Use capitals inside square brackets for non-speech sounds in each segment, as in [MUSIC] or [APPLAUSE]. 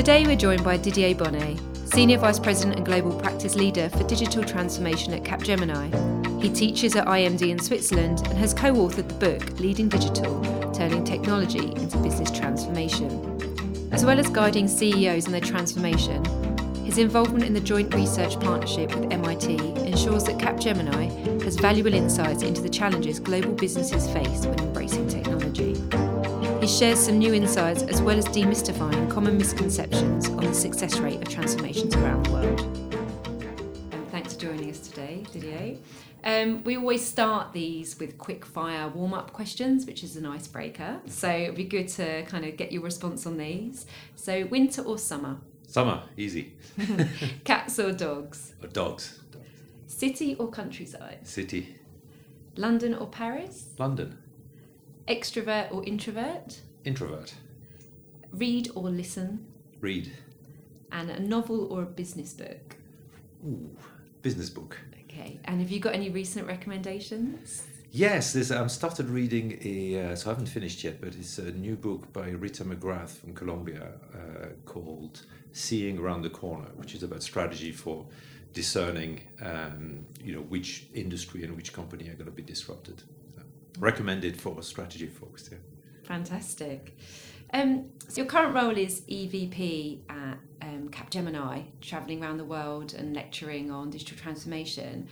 Today we're joined by Didier Bonnet, Senior Vice President and Global Practice Leader for Digital Transformation at Capgemini. He teaches at IMD in Switzerland and has co authored the book Leading Digital Turning Technology into Business Transformation. As well as guiding CEOs in their transformation, his involvement in the joint research partnership with MIT ensures that Capgemini has valuable insights into the challenges global businesses face when embracing shares some new insights as well as demystifying common misconceptions on the success rate of transformations around the world. Um, thanks for joining us today, Didier. Um, we always start these with quick fire warm up questions, which is an icebreaker. So it'd be good to kind of get your response on these. So, winter or summer? Summer, easy. [LAUGHS] Cats or dogs? Or dogs. City or countryside? City. London or Paris? London. Extrovert or introvert? Introvert. Read or listen? Read. And a novel or a business book? Ooh, business book. Okay. And have you got any recent recommendations? Yes, there's, I've started reading a, uh, so I haven't finished yet, but it's a new book by Rita McGrath from Columbia uh, called Seeing Around the Corner, which is about strategy for discerning, um, you know, which industry and which company are going to be disrupted recommended for strategy folks. Yeah. Fantastic. Um, so your current role is EVP at um, Capgemini, travelling around the world and lecturing on digital transformation.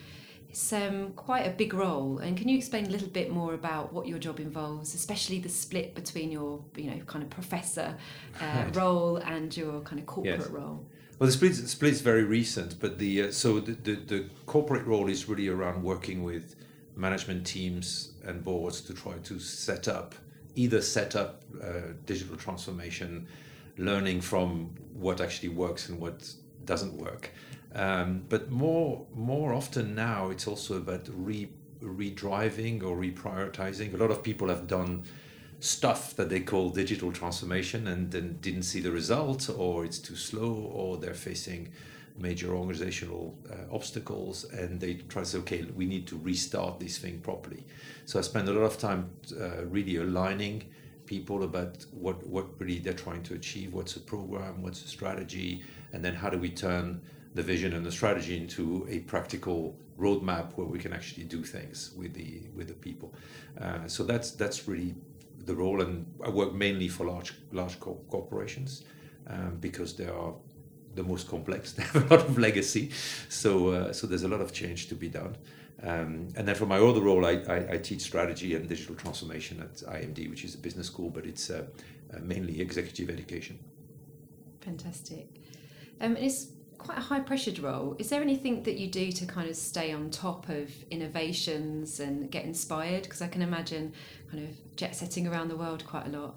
It's um, quite a big role, and can you explain a little bit more about what your job involves, especially the split between your, you know, kind of professor uh, [LAUGHS] right. role and your kind of corporate yes. role? Well, the split, the split is very recent, but the uh, so the, the, the corporate role is really around working with management teams and boards to try to set up either set up uh, digital transformation, learning from what actually works and what doesn't work. Um, but more more often now, it's also about re redriving or reprioritizing. A lot of people have done stuff that they call digital transformation and then didn't see the result, or it's too slow, or they're facing major organizational uh, obstacles and they try to say, okay, we need to restart this thing properly. So I spend a lot of time uh, really aligning people about what, what really they're trying to achieve, what's the program, what's the strategy, and then how do we turn the vision and the strategy into a practical roadmap where we can actually do things with the with the people. Uh, so that's that's really the role, and I work mainly for large large co- corporations um, because there are the most complex. [LAUGHS] They have a lot of legacy, so uh, so there's a lot of change to be done. Um, and then for my other role, I, I, I, teach strategy and digital transformation at IMD, which is a business school, but it's uh, uh, mainly executive education. Fantastic. Um, and it's quite a high pressured role. Is there anything that you do to kind of stay on top of innovations and get inspired? Because I can imagine kind of jet setting around the world quite a lot.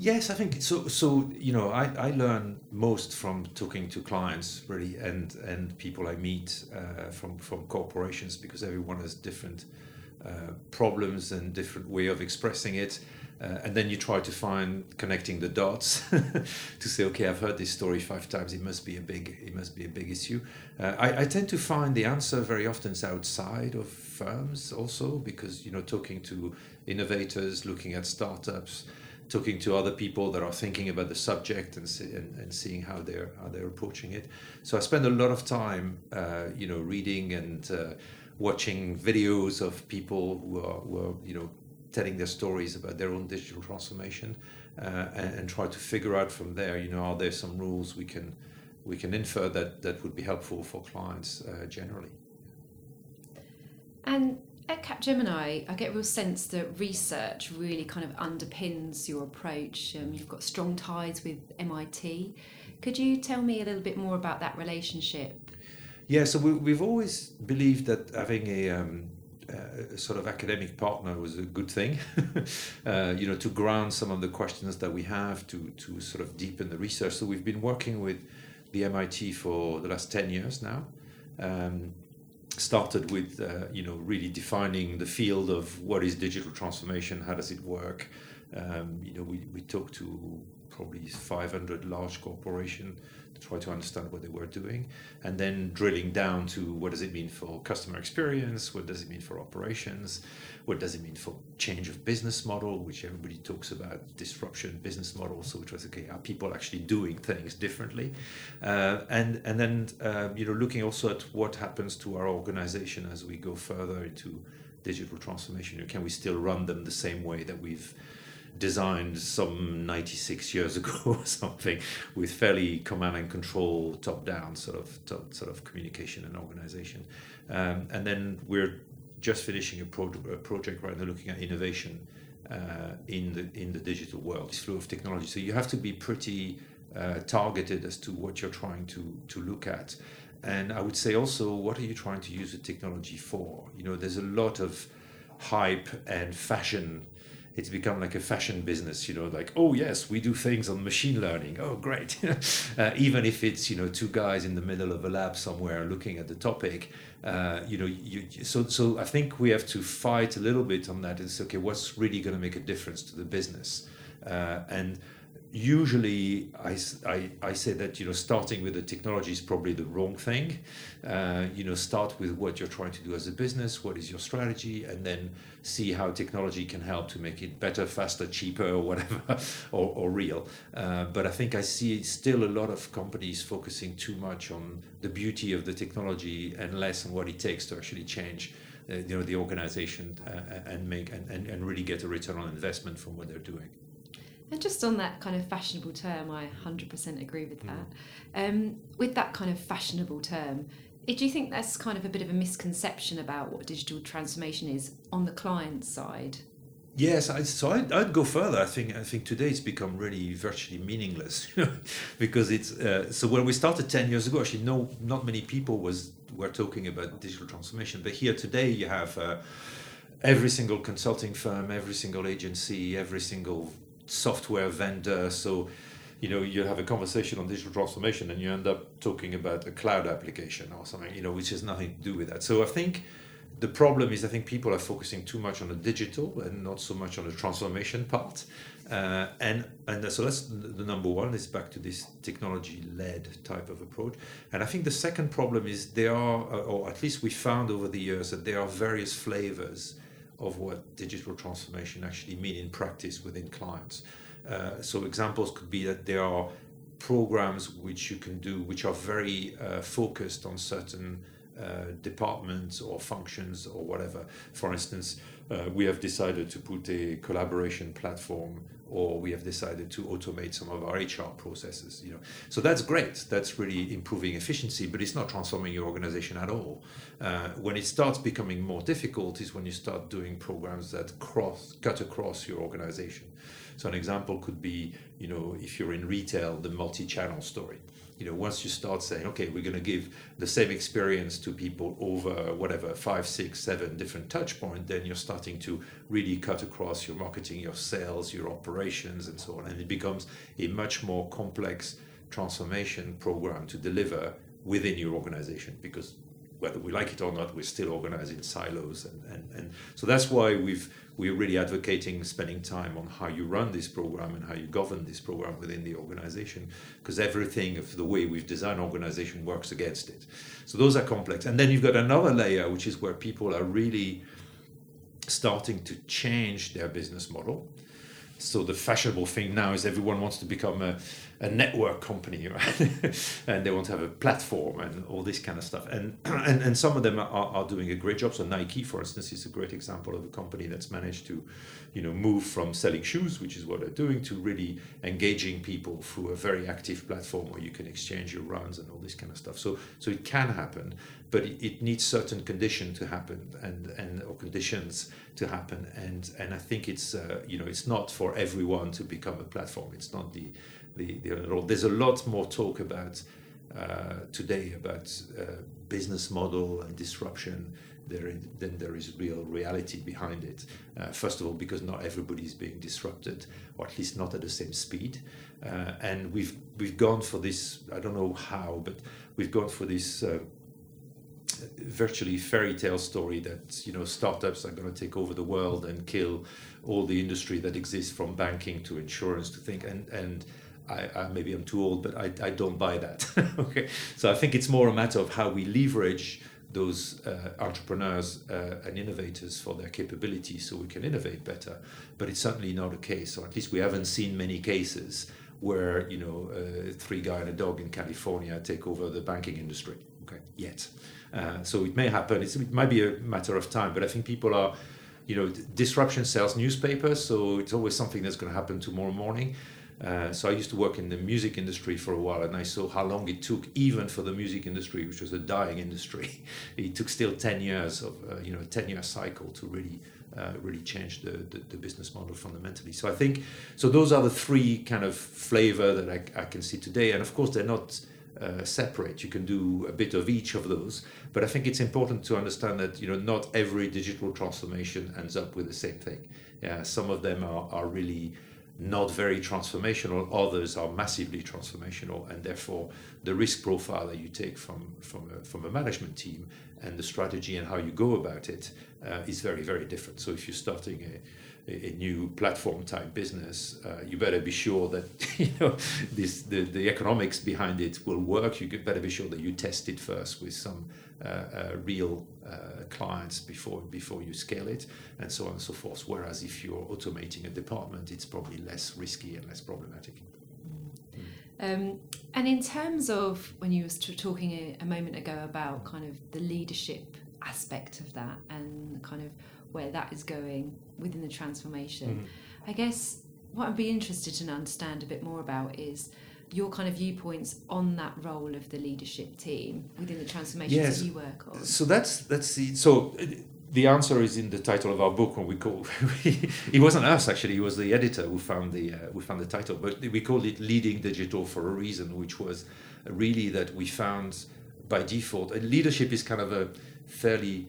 Yes, I think so. So you know, I, I learn most from talking to clients, really, and and people I meet uh, from from corporations because everyone has different uh, problems and different way of expressing it. Uh, and then you try to find connecting the dots [LAUGHS] to say, okay, I've heard this story five times. It must be a big, it must be a big issue. Uh, I, I, tend to find the answer very often is outside of firms also because you know talking to innovators, looking at startups talking to other people that are thinking about the subject and, see, and, and, seeing how they're how they're approaching it. So I spend a lot of time, uh, you know, reading and uh, watching videos of people who are, who are, you know, telling their stories about their own digital transformation, uh, and, and, try to figure out from there, you know, are there some rules we can we can infer that that would be helpful for clients uh, generally. And at Capgemini, I get a real sense that research really kind of underpins your approach. Um, you've got strong ties with MIT. Could you tell me a little bit more about that relationship? Yeah, so we, have always believed that having a, um, a, sort of academic partner was a good thing, [LAUGHS] uh, you know, to ground some of the questions that we have, to, to sort of deepen the research. So we've been working with the MIT for the last 10 years now. Um, started with uh, you know really defining the field of what is digital transformation, how does it work. Um, you know, we, we talked to probably 500 large corporations try to understand what they were doing, and then drilling down to what does it mean for customer experience, what does it mean for operations, what does it mean for change of business model, which everybody talks about disruption business model. So which was okay, are people actually doing things differently, uh, and and then uh, you know looking also at what happens to our organization as we go further into digital transformation. Can we still run them the same way that we've designed some 96 years [LAUGHS] ago or something with fairly command and control top down sort of top, sort of communication and organization. Um, and then we're just finishing a, pro- a project right now looking at innovation uh, in the in the digital world this flow of technology. So you have to be pretty uh, targeted as to what you're trying to to look at. And I would say also what are you trying to use the technology for? You know there's a lot of hype and fashion it's become like a fashion business, you know, like, oh, yes, we do things on machine learning. Oh, great. [LAUGHS] uh, even if it's, you know, two guys in the middle of a lab somewhere looking at the topic, uh, you know, you, so, so I think we have to fight a little bit on that. It's okay, what's really going to make a difference to the business? Uh, and usually I, I, I, say that you know starting with the technology is probably the wrong thing. Uh, you know start with what you're trying to do as a business what is your strategy and then see how technology can help to make it better faster cheaper or whatever [LAUGHS] or, or real. Uh, but i think i see still a lot of companies focusing too much on the beauty of the technology and less on what it takes to actually change uh, you know the organization uh, and make and, and, and really get a return on investment from what they're doing and just on that kind of fashionable term, I 100% agree with that. Mm. Um, with that kind of fashionable term, do you think that's kind of a bit of a misconception about what digital transformation is on the client side? Yes, I, so I'd, I'd, go further. I think I think today it's become really virtually meaningless, [LAUGHS] because it's uh, so when we started ten years ago, actually, no, not many people was were talking about digital transformation. But here today, you have uh, every single consulting firm, every single agency, every single software vendor. So, you know, you have a conversation on digital transformation and you end up talking about a cloud application or something, you know, which has nothing to do with that. So I think the problem is I think people are focusing too much on the digital and not so much on the transformation part. Uh, and and so that's the number one is back to this technology led type of approach. And I think the second problem is there are, or at least we found over the years that there are various flavors of what digital transformation actually mean in practice within clients. Uh, so examples could be that there are programs which you can do which are very uh, focused on certain uh, departments or functions or whatever. For instance, uh, we have decided to put a collaboration platform or we have decided to automate some of our HR processes. You know, so that's great. That's really improving efficiency, but it's not transforming your organization at all. Uh, when it starts becoming more difficult is when you start doing programs that cross cut across your organization. So an example could be, you know, if you're in retail, the multi-channel story you know, once you start saying, okay, we're going to give the same experience to people over whatever five, six, seven different touch points, then you're starting to really cut across your marketing, your sales, your operations, and so on, and it becomes a much more complex transformation program to deliver within your organization because whether we like it or not, we're still organized in silos. And, and, and so that's why we've, we're really advocating spending time on how you run this program and how you govern this program within the organization, because everything of the way we've designed organization works against it. So those are complex. And then you've got another layer, which is where people are really starting to change their business model. So the fashionable thing now is everyone wants to become a, a network company, [LAUGHS] right? and they want to have a platform and all this kind of stuff. And [CLEARS THROAT] and, and some of them are, are doing a great job. So Nike, for instance, is a great example of a company that's managed to, you know, move from selling shoes, which is what they're doing, to really engaging people through a very active platform where you can exchange your runs and all this kind of stuff. So so it can happen, but it, it needs certain conditions to happen and and or conditions to happen. And and I think it's uh, you know it's not for everyone to become a platform. It's not the the, the role. There's a lot more talk about uh, today about uh, business model and disruption than there is real reality behind it. Uh, first of all, because not everybody is being disrupted, or at least not at the same speed. Uh, and we've we've gone for this. I don't know how, but we've gone for this uh, virtually fairy tale story that you know startups are going to take over the world and kill all the industry that exists from banking to insurance to think and and I, I, maybe I'm too old, but I, I don't buy that. [LAUGHS] okay, so I think it's more a matter of how we leverage those uh, entrepreneurs uh, and innovators for their capabilities so we can innovate better. But it's certainly not a case, or at least we haven't seen many cases where you know uh, three guy and a dog in California take over the banking industry. Okay, yet. Uh, so it may happen. It's, it might be a matter of time, but I think people are, you know, disruption sells newspapers, so it's always something that's going to happen tomorrow morning. Uh, so I used to work in the music industry for a while, and I saw how long it took, even for the music industry, which was a dying industry. [LAUGHS] it took still ten years of, uh, you know, a ten-year cycle to really, uh, really change the, the, the, business model fundamentally. So I think, so those are the three kind of flavor that I, I can see today, and of course they're not. Uh, separate. You can do a bit of each of those, but I think it's important to understand that you know not every digital transformation ends up with the same thing. Yeah, some of them are, are really not very transformational, others are massively transformational, and therefore the risk profile that you take from, from, a, from a management team and the strategy and how you go about it uh, is very, very different. So if you're starting a, a new platform type business, uh, you better be sure that [LAUGHS] you know this, the, the economics behind it will work. You better be sure that you test it first with some uh, uh, real uh, clients before before you scale it, and so on and so forth. Whereas if you're automating a department, it's probably less risky and less problematic. Um, and in terms of when you were talking a, a, moment ago about kind of the leadership aspect of that and kind of where that is going within the transformation, mm-hmm. I guess what I'd be interested to understand a bit more about is your kind of viewpoints on that role of the leadership team within the transformations yes. that you work on. So that's that's the so the answer is in the title of our book when we call [LAUGHS] it wasn't us actually it was the editor who found the uh, we found the title but we called it leading digital for a reason which was really that we found by default and leadership is kind of a fairly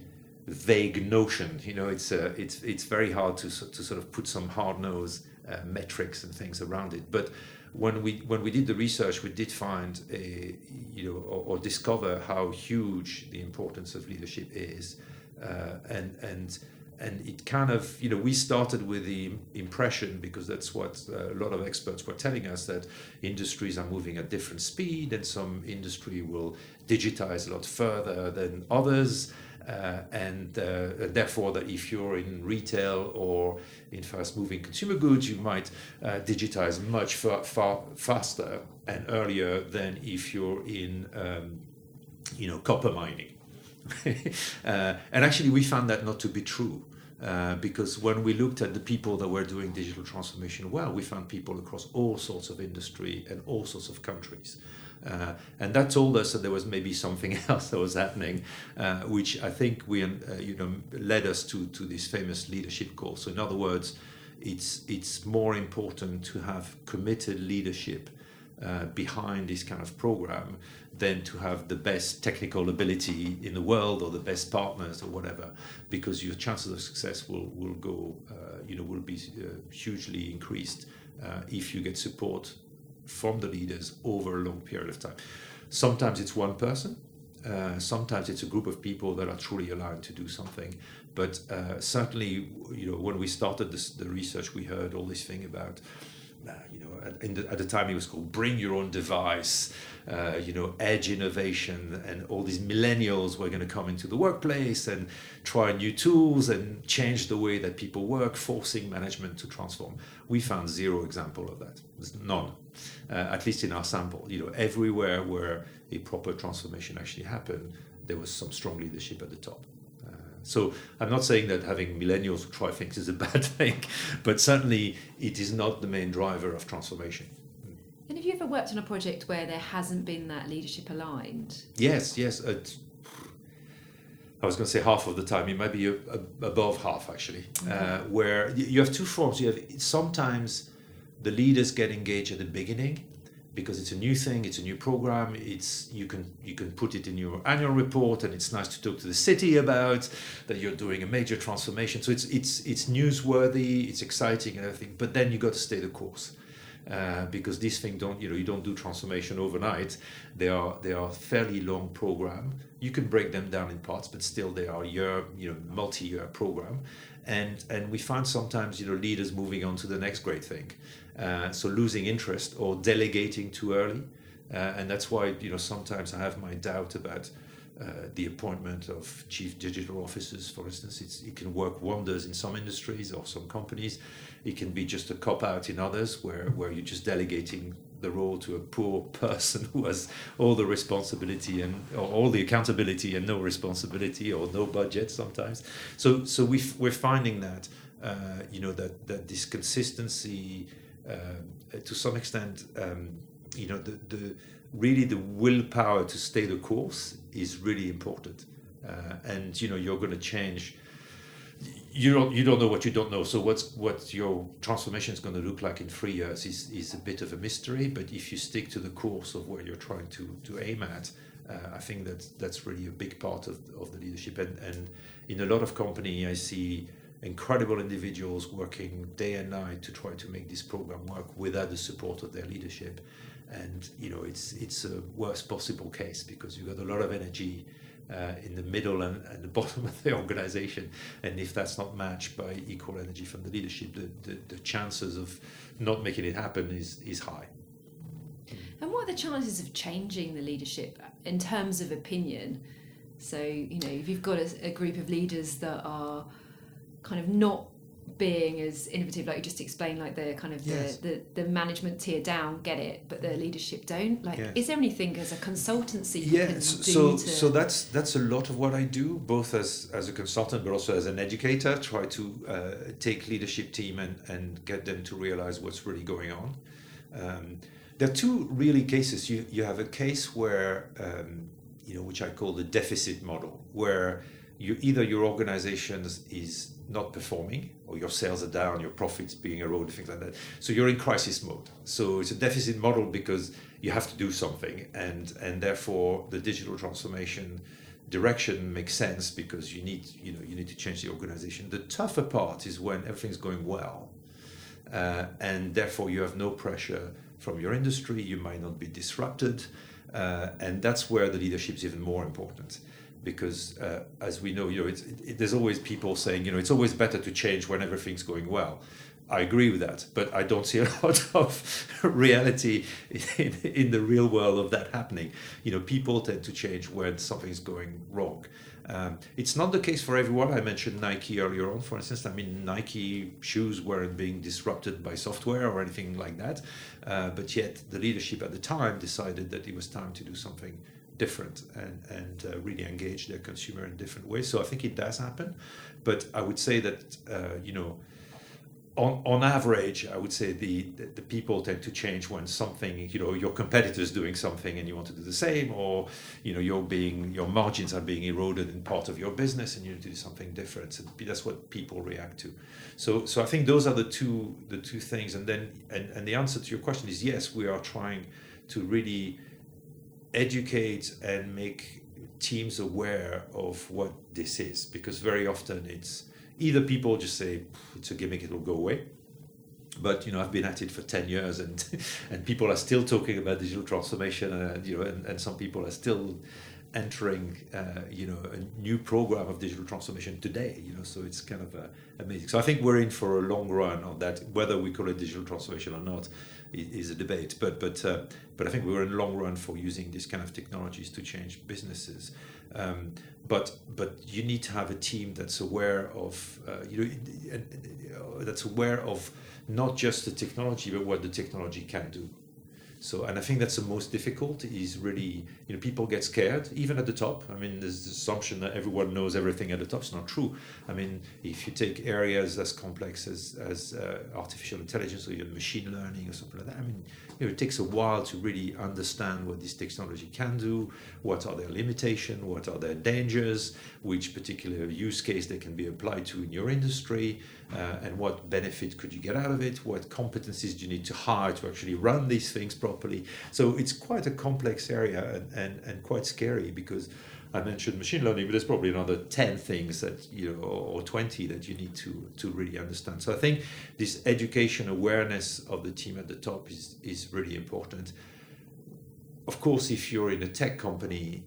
vague notion you know it's uh, it's it's very hard to to sort of put some hard nose uh, metrics and things around it but when we when we did the research, we did find a you know or, or discover how huge the importance of leadership is, uh, and and and it kind of you know we started with the impression because that's what a lot of experts were telling us that industries are moving at different speed and some industry will digitize a lot further than others. uh, and uh, therefore that if you're in retail or in fast moving consumer goods, you might uh, digitize much far, far, faster and earlier than if you're in um, you know copper mining. [LAUGHS] Uh, and actually, we found that not to be true. Uh, because when we looked at the people that were doing digital transformation well, we found people across all sorts of industry and all sorts of countries. Uh, and that told us that there was maybe something [LAUGHS] else that was happening, uh, which I think we, uh, you know, led us to, to this famous leadership course. So in other words, it's, it's more important to have committed leadership uh, behind this kind of program than to have the best technical ability in the world or the best partners or whatever, because your chances of success will, will go, uh, you know, will be uh, hugely increased if you get support from the leaders over a long period of time. Sometimes it's one person, uh, sometimes it's a group of people that are truly aligned to do something. But uh, certainly, you know, when we started this, the research, we heard all this thing about uh, you know, at, the, at, the, time it was called Bring Your Own Device, uh, you know, edge innovation, and all these millennials were going to come into the workplace and try new tools and change the way that people work, forcing management to transform. We found zero example of that. There's none, uh, at least in our sample. You know, everywhere where a proper transformation actually happened, there was some strong leadership at the top. So I'm not saying that having millennials try things is a [LAUGHS] bad thing, but certainly it is not the main driver of transformation. And have you ever worked on a project where there hasn't been that leadership aligned? Yes, yes. Uh, I was going to say half of the time. It might be uh, a, above half actually, okay. uh, where you have two forms. You have sometimes the leaders get engaged at the beginning, because it's a new thing, it's a new program. It's you can you can put it in your annual report, and it's nice to talk to the city about that you're doing a major transformation. So it's it's it's newsworthy, it's exciting and everything. But then you got to stay the course. Uh, because these things don't, you know, you don't do transformation overnight. They are they are fairly long program. You can break them down in parts, but still they are year, you know, multi-year program. And and we find sometimes, you know, leaders moving on to the next great thing. Uh, so losing interest or delegating too early, uh, and that's why you know sometimes I have my doubt about uh, the appointment of chief digital officers, for instance, it can work wonders in some industries or some companies. It can be just a cop out in others, where, where you're just delegating the role to a poor [LAUGHS] person who has all the responsibility and all the accountability and no responsibility or no budget sometimes. So, so we we're finding that uh, you know that that this consistency uh, to some extent, um, you know the the really the willpower to stay the course is really important. Uh, and you know you're going to change. You don't you don't know what you don't know. So what's what your transformation is going to look like in three years is, is a bit of a mystery. But if you stick to the course of what you're trying to to aim at, uh, I think that that's really a big part of, of the leadership. And and in a lot of company, I see incredible individuals working day and night to try to make this program work without the support of their leadership and you know it's it's a worst possible case because you've got a lot of energy uh, in the middle and, and, the [LAUGHS] bottom of the organization. And if that's not matched by equal energy from the leadership the, the, the chances of not making it happen is is high. And what are the chances of changing the leadership in terms of opinion? So you know if you've got a, a group of leaders that are kind of not being as innovative like you just explained like the kind of yes. the, the, the management tier down get it but the leadership don't. Like is there anything as a consultancy yeah so to... so that's that's a lot of what i do both as as a consultant but also as an educator try to uh, take leadership team and and get them to realize what's really going on. Um, there are two really cases. You you have a case where um, you know which i call the deficit model where you either your organization is not performing or your sales are down, your profits being eroded, things like that. So you're in crisis mode. So it's a deficit model because you have to do something, and and therefore the digital transformation direction makes sense because you need you know you need to change the organization. The tougher part is when everything's going well, uh, and therefore you have no pressure from your industry. You might not be disrupted, uh, and that's where the leadership is even more important because uh, as we know, you know, it, it, there's always people saying, you know, it's always better to change when everything's going well. I agree with that, but I don't [LAUGHS] see a lot of reality in, in the real world of that happening. You know, people tend to change when something's going wrong. Um, it's not the case for everyone. I mentioned Nike earlier on, for instance. I mean, Nike shoes weren't being disrupted by software or anything like that, uh, but yet the leadership at the time decided that it was time to do something different and, and uh, really engage their consumer in different ways. So I think it does happen. But I would say that, uh, you know, on, on average, I would say the, the, the, people tend to change when something, you know, your competitors doing something and you want to do the same, or you know, you're being your margins are being eroded in part of your business and you need to do something different. So that's what people react to. So so I think those are the two the two things. And then and, and the answer to your question is yes, we are trying to really educate and make teams aware of what this is because very often it's either people just say it's a gimmick it'll go away. But you know I've been at it for 10 years and [LAUGHS] and people are still talking about digital transformation and you know and, and some people are still entering uh, you know a new program of digital transformation today you know so it's kind of uh, amazing. So I think we're in for a long run on that whether we call it digital transformation or not is a debate. But but uh, but I think we are in the long run for using these kind of technologies to change businesses. Um, but but you need to have a team that's aware of uh, you know that's aware of not just the technology but what the technology can do. So, and I think that's the most difficult is really, you know, people get scared, even at the top. I mean, there's the assumption that everyone knows everything at the top. It's not true. I mean, if you take areas as complex as, as uh, artificial intelligence or even machine learning or something like that, I mean, you know, it takes a while to really understand what this technology can do, what are their limitations, what are their dangers, which particular use case they can be applied to in your industry, uh, and what benefit could you get out of it, what competencies do you need to hire to actually run these things properly. So it's quite a complex area and, and, and quite scary because I mentioned machine learning, but there's probably another 10 things that, you know, or 20 that you need to, to really understand. So I think this education awareness of the team at the top is, is really important. Of course, if you're in a tech company,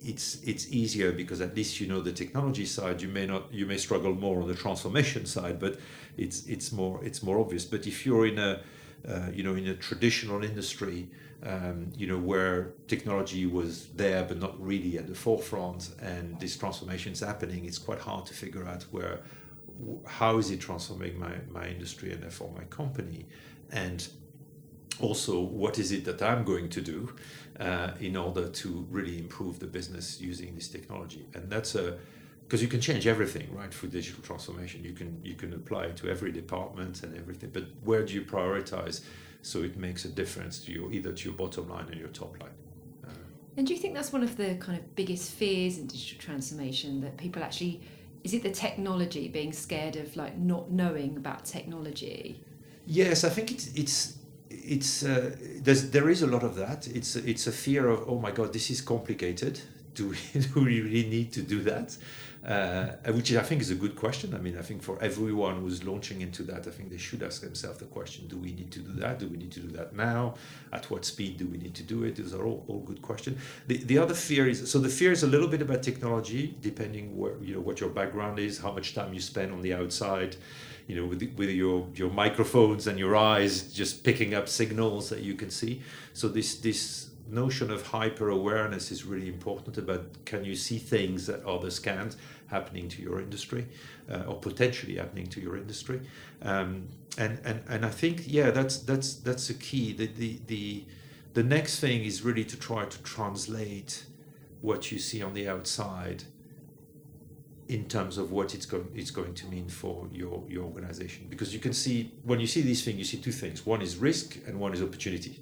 it's it's easier because at least you know the technology side. You may not you may struggle more on the transformation side, but it's it's more it's more obvious. But if you're in a uh, you know in a traditional industry, um, you know, where technology was there but not really at the forefront, and this transformation is happening, it's quite hard to figure out where, how is it transforming my, my industry and therefore my company, and also what is it that I'm going to do uh, in order to really improve the business using this technology, and that's a because you can change everything right through digital transformation you can you can apply it to every department and everything but where do you prioritize so it makes a difference to your either to your bottom line or your top line. Uh, and do you think that's one of the kind of biggest fears in digital transformation that people actually is it the technology being scared of like not knowing about technology? Yes, I think it's it's it's uh, there is a lot of that. It's it's a fear of oh my god, this is complicated. Do we, [LAUGHS] do we really need to do that? uh, which I think is a good question. I mean, I think for everyone who's launching into that, I think they should ask themselves the question: Do we need to do that? Do we need to do that now? At what speed do we need to do it? Those are all, all good questions. The, the other fear is so the fear is a little bit about technology, depending where you know what your background is, how much time you spend on the outside you know, with, with your, your microphones and your eyes just picking up signals that you can see. So this this notion of hyper awareness is really important about can you see things that others can't happening to your industry uh, or potentially happening to your industry um, and, and and I think yeah that's that's that's the key the, the the the next thing is really to try to translate what you see on the outside in terms of what it's going it's going to mean for your your organization. Because you can see when you see these things you see two things. One is risk and one is opportunity.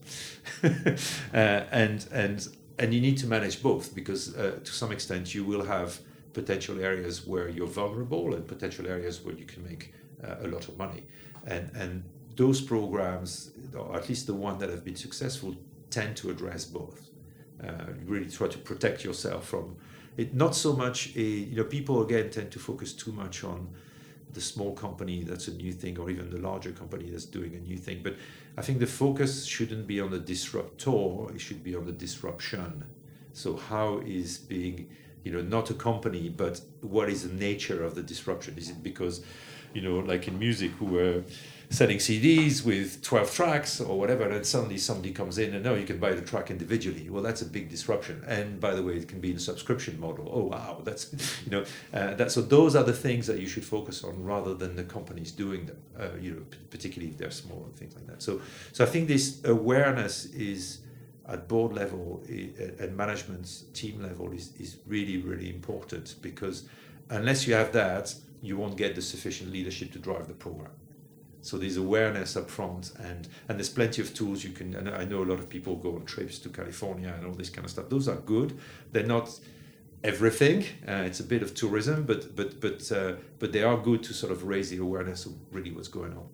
[LAUGHS] Uh, and and and you need to manage both because uh, to some extent you will have potential areas where you're vulnerable and potential areas where you can make uh, a lot of money. And and those programs or at least the one that have been successful tend to address both. Uh, really try to protect yourself from it not so much a, you know people again tend to focus too much on the small company that's a new thing or even the larger company that's doing a new thing. But i think the focus shouldn't be on the disruptor it should be on the disruption. So how is being you know not a company but what is the nature of the disruption? Is it because you know like in music who were selling CDs with 12 tracks or whatever, and suddenly somebody comes in and no, you can buy the track individually. Well, that's a big disruption. And by the way, it can be in a subscription model. Oh wow, that's you know uh, that. So those are the things that you should focus on rather than the companies doing them. Uh, you know, particularly if they're small and things like that. So so I think this awareness is at board level and management team level is, is really really important because unless you have that you won't get the sufficient leadership to drive the program so there's awareness up front, and and there's plenty of tools you can. And I know a lot of people go on trips to California and all this kind of stuff. Those are good. They're not everything. Uh, it's a bit of tourism, but but but uh, but they are good to sort of raise the awareness of really what's going on.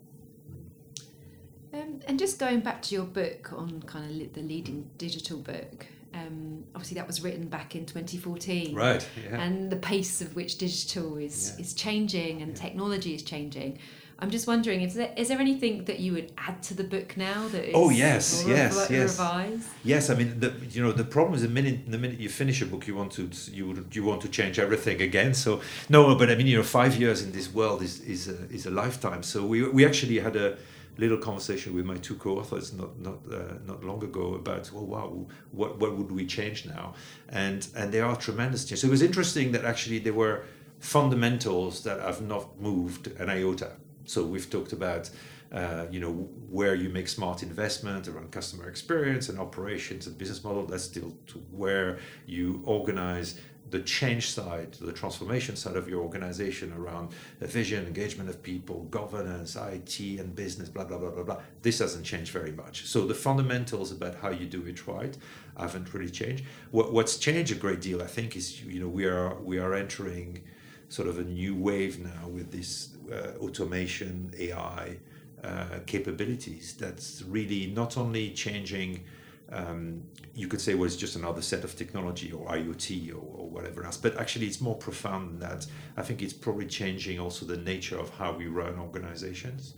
Um, and just going back to your book on kind of the leading digital book, um, obviously that was written back in 2014 right yeah. and the pace of which digital is yeah. is changing and yeah. technology is changing I'm just wondering, is there, is there anything that you would add to the book now that is oh yes yes rev- yes. revised? yes I mean the you know the problem is the minute the minute you finish a book you want to you you want to change everything again. So no but I mean you know five years in this world is is a, is a lifetime. So we we actually had a little conversation with my two co-authors not not uh, not long ago about well wow what what would we change now? And and there are tremendous changes so it was interesting that actually there were fundamentals that have not moved an iota so we've talked about uh, you know where you make smart investment around customer experience and operations and business model. That's still to where you organize the change side the transformation side of your organization around the vision engagement of people governance it and business blah blah blah blah blah. This hasn't changed very much. So the fundamentals about how you do it right haven't really changed. What, what's changed a great deal i think is you know we are we are entering sort of a new wave now with this automation, AI uh, capabilities that's really not only changing um, you could say, well, it's just another set of technology or IoT or, or, whatever else. But actually, it's more profound than that. I think it's probably changing also the nature of how we run organizations.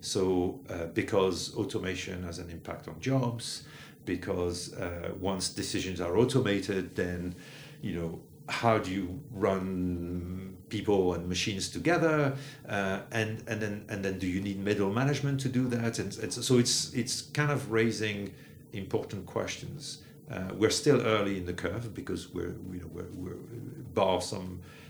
So, uh, because automation has an impact on jobs, because uh, once decisions are automated, then you know how do you run people and machines together uh, and and then and then do you need middle management to do that? And, and so it's it's kind of raising important questions. Uh, we're still early in the curve because we're you know we're, we're bar some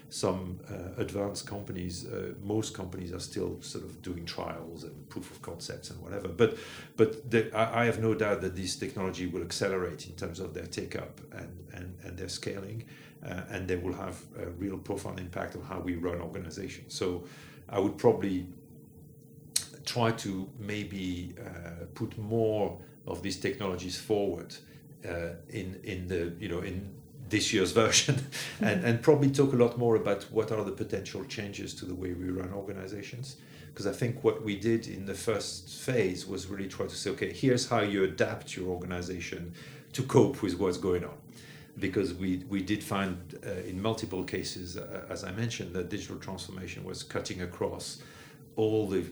some uh, advanced companies uh, most companies are still sort of doing trials and proof of concepts and whatever. But but the, I, I have no doubt that this technology will accelerate in terms of their take up and and, and their scaling uh, and they will have a real profound impact on how we run organizations. So I would probably try to maybe uh, put more of these technologies forward uh, in in the you know in this year's [LAUGHS] version and, and probably talk a lot more about what are the potential changes to the way we run organizations because I think what we did in the first phase was really try to say okay here's how you adapt your organization to cope with what's going on because we, we did find uh, in multiple cases, uh, as I mentioned, that digital transformation was cutting across all the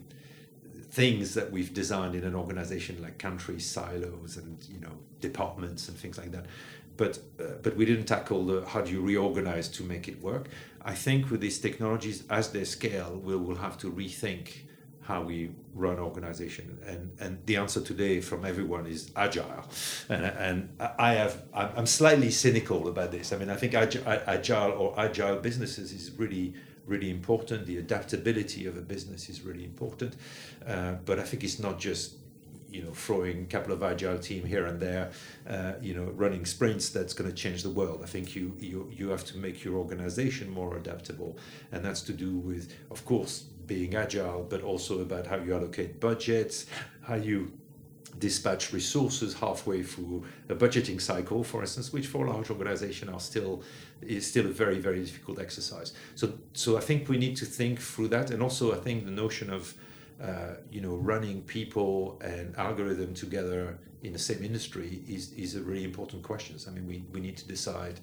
things that we've designed in an organization like countries, silos, and you know departments and things like that. But uh, but we didn't tackle the how do you reorganize to make it work. I think with these technologies, as they scale, we will have to rethink how we run organization. And and the answer today from everyone is agile. And, and i have i'm slightly cynical about this. I mean i think agile or agile businesses is really really important. The adaptability of a business is really important. Uh, but i think it's not just you know throwing a couple of agile team here and there uh, you know running sprints that's going to change the world. I think you you you have to make your organization more adaptable. And that's to do with of course being agile, but also about how you allocate budgets, how you dispatch resources halfway through a budgeting cycle, for instance, which for a large organization are still is still a very very difficult exercise. So so I think we need to think through that, and also I think the notion of uh, you know running people and algorithm together in the same industry is is a really important question. I mean, we, we need to decide,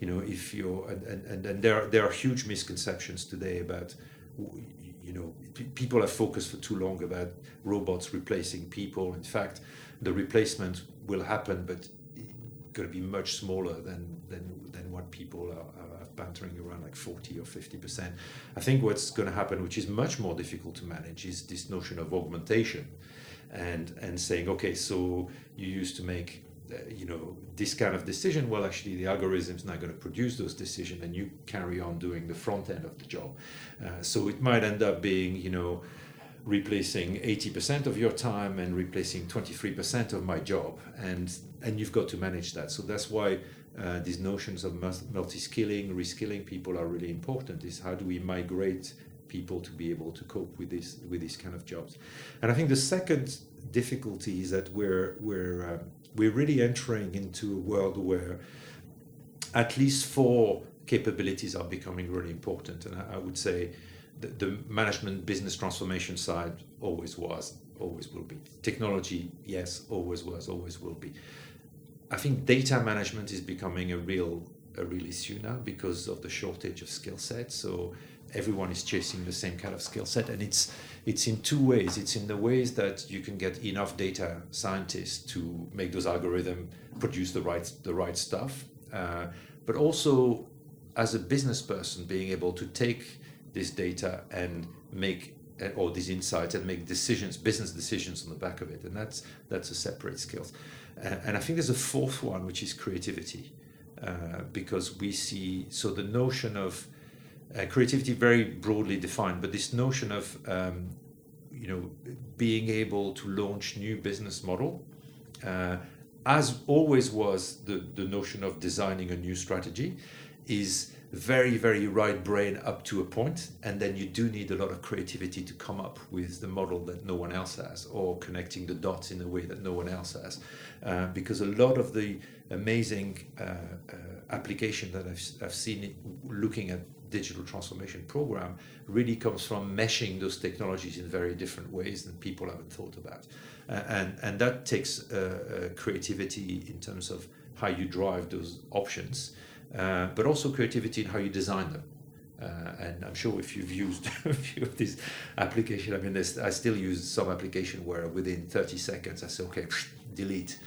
you know, if you're and, and, and there are, there are huge misconceptions today about you know, p- people have focused for too long about robots replacing people. In fact, the replacement will happen, but it's going to be much smaller than than than what people are, are bantering around like 40 or 50 percent. I think what's going to happen, which is much more difficult to manage, is this notion of augmentation, and and saying, okay, so you used to make you know this kind of decision well actually the algorithm is not going to produce those decisions and you carry on doing the front end of the job. Uh, so it might end up being you know replacing 80% of your time and replacing 23% of my job and and you've got to manage that. So that's why uh, these notions of multi-skilling reskilling people are really important is how do we migrate people to be able to cope with this with these kind of jobs. And i think the second difficulty is that we're we're um, we're really entering into a world where at least four capabilities are becoming really important. And I, I would say the, the, management business transformation side always was, always will be. Technology, yes, always was, always will be. I think data management is becoming a real a real issue now because of the shortage of skill sets. So everyone is chasing the same kind of skill set. And it's it's in two ways. It's in the ways that you can get enough data scientists to make those algorithms produce the right the right stuff. Uh, but also as a business person being able to take this data and make uh, or these insights and make decisions business decisions on the back of it. And that's that's a separate skill. Uh, and i think there's a fourth one which is creativity. Uh, because we see so the notion of uh, creativity very broadly defined, but this notion of um, you know being able to launch new business model, uh, as always was the the notion of designing a new strategy, is very very right brain up to a point and then you do need a lot of creativity to come up with the model that no one else has or connecting the dots in a way that no one else has. Uh, because a lot of the amazing uh, uh, application that I've, I've seen looking at digital transformation program really comes from meshing those technologies in very different ways that people haven't thought about. Uh, and, and that takes uh, uh, creativity in terms of how you drive those options, uh, but also creativity in how you design them. Uh, and I'm sure if you've used [LAUGHS] a few of these applications, I mean, I still use some application where within 30 seconds I say, okay, delete,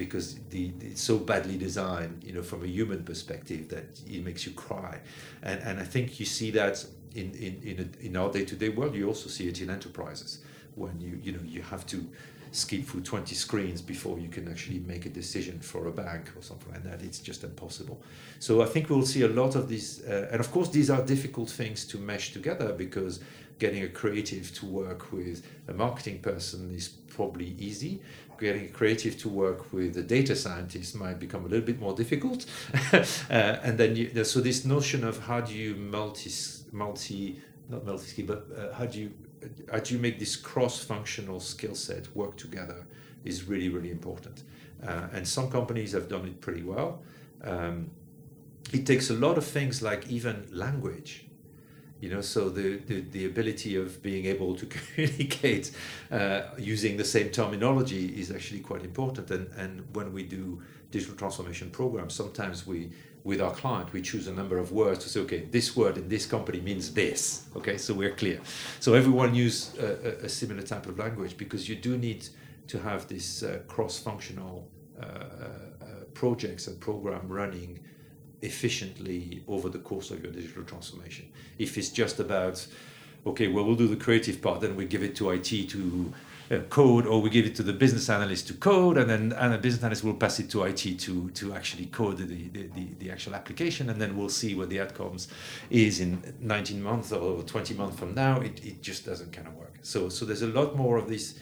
because the, it's so badly designed, you know, from a human perspective that it makes you cry. And, and I think you see that in, in, in, a, in our day-to-day world. You also see it in enterprises when you, you know, you have to skip through 20 screens before you can actually make a decision for a bank or something like that. It's just impossible. So I think we'll see a lot of these, uh, and of course, these are difficult things to mesh together because getting a creative to work with a marketing person is probably easy. Getting a creative to work with a data scientist might become a little bit more difficult. [LAUGHS] uh, and then, you, so this notion of how do you multi, multi, not multi skill, but uh, how do you how do you make this cross-functional skill set work together is really really important uh, and some companies have done it pretty well um, it takes a lot of things like even language you know so the, the, the ability of being able to [LAUGHS] communicate uh, using the same terminology is actually quite important and, and when we do digital transformation programs sometimes we with our client, we choose a number of words to say, okay, this word in this company means this. Okay, so we're clear. So everyone use a, a similar type of language because you do need to have this uh, cross-functional uh, uh, projects and program running efficiently over the course of your digital transformation. If it's just about, okay, well, we'll do the creative part, then we give it to IT to uh, code, or we give it to the business analyst to code, and then and the business analyst will pass it to IT to to actually code the, the, the, the actual application, and then we'll see what the outcomes is in 19 months or 20 months from now. It, it just doesn't kind of work. So so there's a lot more of these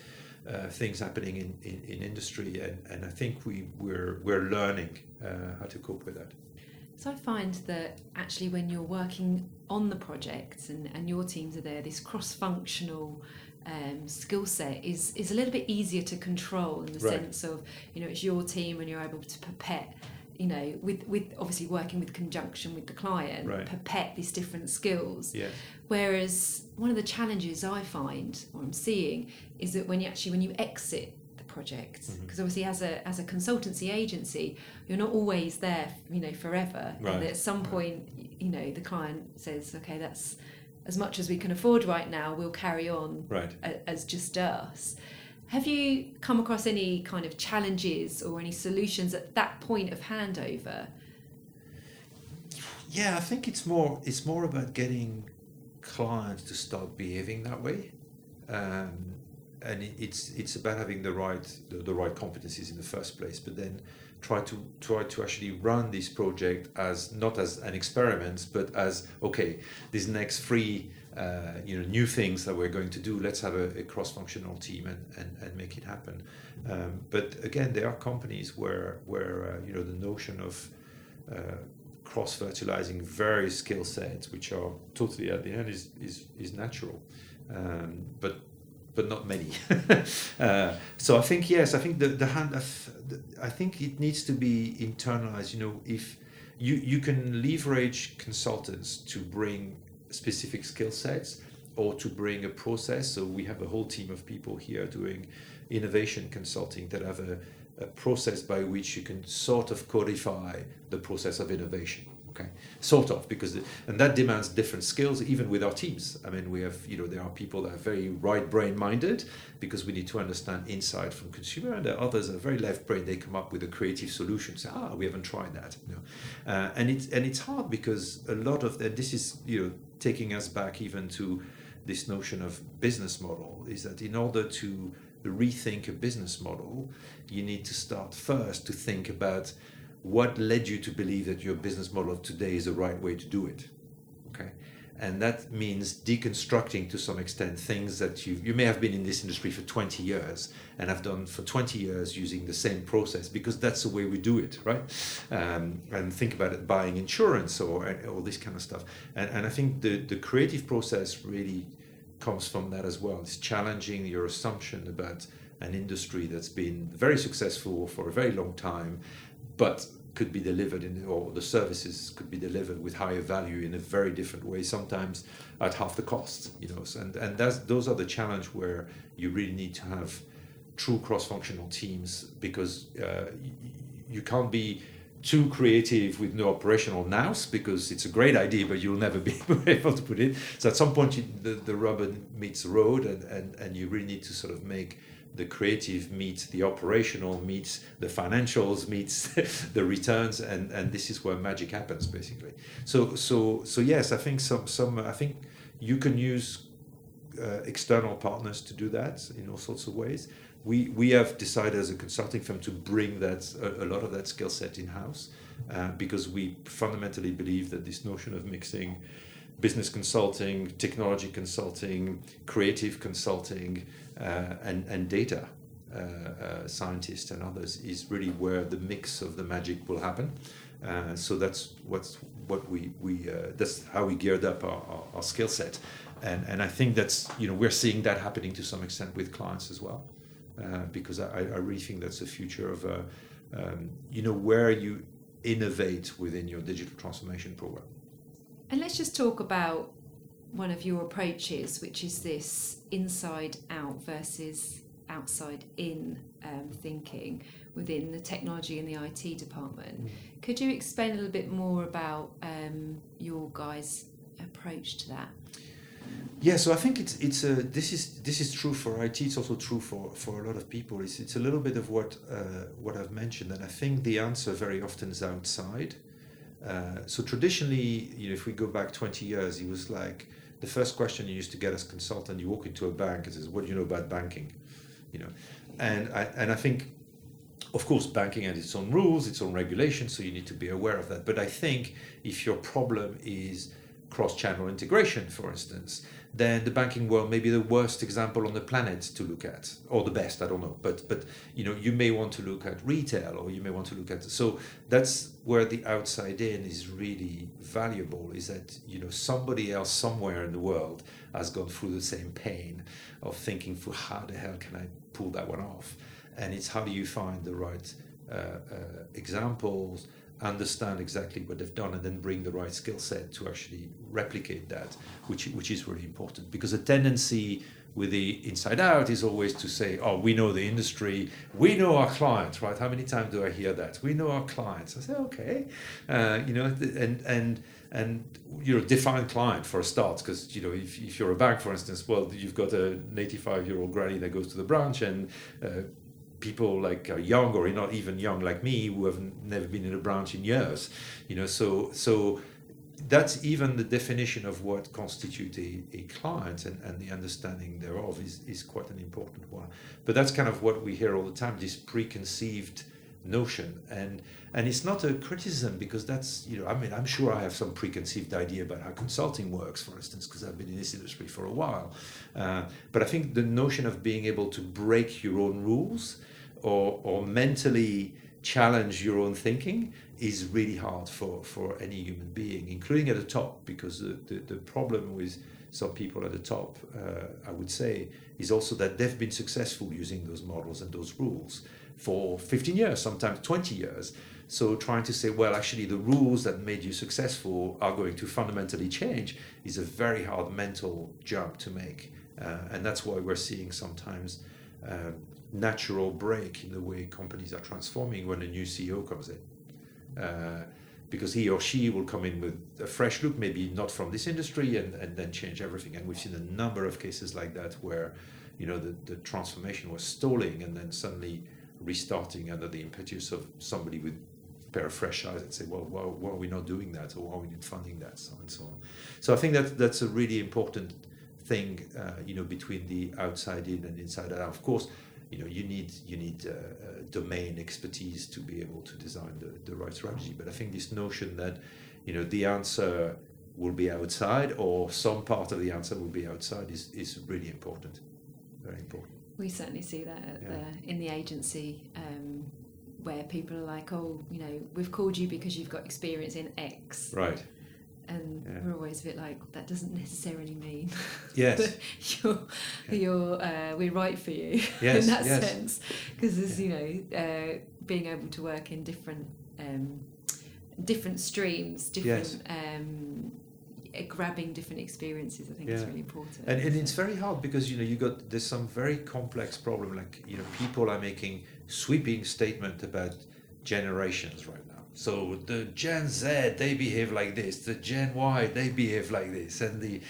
uh, things happening in, in, in, industry, and, and I think we we're we're learning uh, how to cope with that. So I find that actually when you're working on the projects and, and your teams are there, this cross-functional um, skill set is is a little bit easier to control in the right. sense of you know it's your team and you're able to perpet you know with with obviously working with conjunction with the client right. perpet these different skills yeah. whereas one of the challenges i find or i'm seeing is that when you actually when you exit the project because mm-hmm. obviously as a as a consultancy agency you're not always there you know forever right. and at some point you know the client says okay that's as much as we can afford right now, we'll carry on right. a, as just us. Have you come across any kind of challenges or any solutions at that point of handover? Yeah, I think it's more it's more about getting clients to start behaving that way, um, and it's it's about having the right the, the right competencies in the first place. But then try to try to actually run this project as not as an experiment, but as okay, these next three uh, you know new things that we're going to do. Let's have a, a cross-functional team and, and, and make it happen. Um, but again, there are companies where where uh, you know the notion of uh, cross-fertilizing various skill sets, which are totally at the end, is is, is natural. Um, but but not many. [LAUGHS] uh, so I think yes, I think the the hand. I think it needs to be internalized. You know, if you you can leverage consultants to bring specific skill sets or to bring a process. So we have a whole team of people here doing innovation consulting that have a, a process by which you can sort of codify the process of innovation okay. Sort of because and that demands different skills even with our teams. I mean we have you know there are people that are very right brain minded because we need to understand insight from consumer and there are others that are very left brain they come up with a creative solution say ah we haven't tried that you know. Uh, and it's and it's hard because a lot of and this is you know taking us back even to this notion of business model is that in order to rethink a business model you need to start first to think about what led you to believe that your business model of today is the right way to do it? Okay? And that means deconstructing to some extent things that you you may have been in this industry for 20 years and have done for 20 years using the same process because that's the way we do it right? Um, and think about it buying insurance or all this kind of stuff. And, and i think the the creative process really comes from that as well. It's challenging your assumption about an industry that's been very successful for a very long time but could be delivered in, or the services could be delivered with higher value in a very different way, sometimes at half the cost. You know, and and that's those are the challenge where you really need to have true cross-functional teams because uh, you can't be too creative with no operational nous because it's a great idea, but you'll never [LAUGHS] be able to put it. So at some point, you, the, the rubber meets the road, and, and, and you really need to sort of make the creative meets the operational meets the financials [LAUGHS] meets [LAUGHS] the returns and and this is where magic happens basically. So so so yes i think some some i think you can use uh, external partners to do that in all sorts of ways. We we have decided as a consulting firm to bring that a, a lot of that skill set in house uh, because we fundamentally believe that this notion of mixing business consulting, technology consulting, creative consulting, and, and data uh, uh, scientists and others is really where the mix of the magic will happen. Uh, so that's what's what we we uh, that's how we geared up our, our, our, skill set, and and I think that's you know we're seeing that happening to some extent with clients as well, uh, because I, I really think that's the future of um, you know where you innovate within your digital transformation program. And let's just talk about one of your approaches, which is this inside out versus outside in um, thinking within the technology and the IT department. Mm. Could you explain a little bit more about um, your guys' approach to that? Yeah, so I think it's it's a this is this is true for IT. It's also true for, for a lot of people. It's it's a little bit of what uh, what I've mentioned, and I think the answer very often is outside. Uh, so traditionally, you know, if we go back 20 years, it was like, the first question you used to get as consultant, you walk into a bank and says, "What do you know about banking?" You know, and I and I think, of course, banking has its own rules, its own regulations, so you need to be aware of that. But I think if your problem is cross-channel integration, for instance, then the banking world may be the worst example on the planet to look at, or the best. I don't know, but but you know you may want to look at retail, or you may want to look at. So that's where the outside in is really valuable. Is that you know somebody else somewhere in the world has gone through the same pain of thinking for how the hell can I pull that one off, and it's how do you find the right uh, uh, examples understand exactly what they've done and then bring the right skill set to actually replicate that, which, which is really important. Because a tendency with the inside out is always to say, oh, we know the industry, we know our clients, right? How many times do I hear that? We know our clients. I say, okay, uh, you know, and, and, and you know define client for a start because you know if, if you're a bank for instance well you've got a 85 year old granny that goes to the branch and uh, people like are young or not even young like me who have never been in a branch in years you know so so that's even the definition of what constitutes a, a client and, and the understanding thereof is, is quite an important one. But that's kind of what we hear all the time this preconceived notion. And and it's not a criticism because that's you know i mean i'm sure i have some preconceived idea about how consulting works for instance because i've been in this industry for a while uh, but i think the notion of being able to break your own rules or, or mentally challenge your own thinking is really hard for, for any human being, including at the top, because the, the, the problem with some people at the top, uh, I would say, is also that they've been successful using those models and those rules for 15 years, sometimes 20 years. So trying to say, well, actually, the rules that made you successful are going to fundamentally change is a very hard mental jump to make. Uh, and that's why we're seeing sometimes uh, natural break in the way companies are transforming when a new CEO comes in. Uh, because he or she will come in with a fresh look, maybe not from this industry, and, and then change everything. And we've seen a number of cases like that where, you know, the, the transformation was stalling and then suddenly restarting under the impetus of somebody with pair of fresh eyes and say, well, why, why, are we not doing that? Or why are we not funding that? So and so on. So I think that that's a really important thing, uh, you know, between the outside in and inside out. Of course, you know you need you need uh, uh, domain expertise to be able to design the, the right strategy but i think this notion that you know the answer will be outside or some part of the answer will be outside is, is really important very important we certainly see that yeah. the, in the agency um, where people are like oh you know we've called you because you've got experience in x right and yeah. we're always a bit like that doesn't necessarily mean [LAUGHS] yes [LAUGHS] you're yeah. you're uh, we're right for you [LAUGHS] yes, in that yes. sense because there's yeah. you know uh, being able to work in different um, different streams, different um, grabbing different experiences. I think is really important. And, and it's very hard because you know you got there's some very complex problem like you know people are making sweeping statement about generations right now. So the Gen Z they behave like this, the Gen Y they behave like this, and the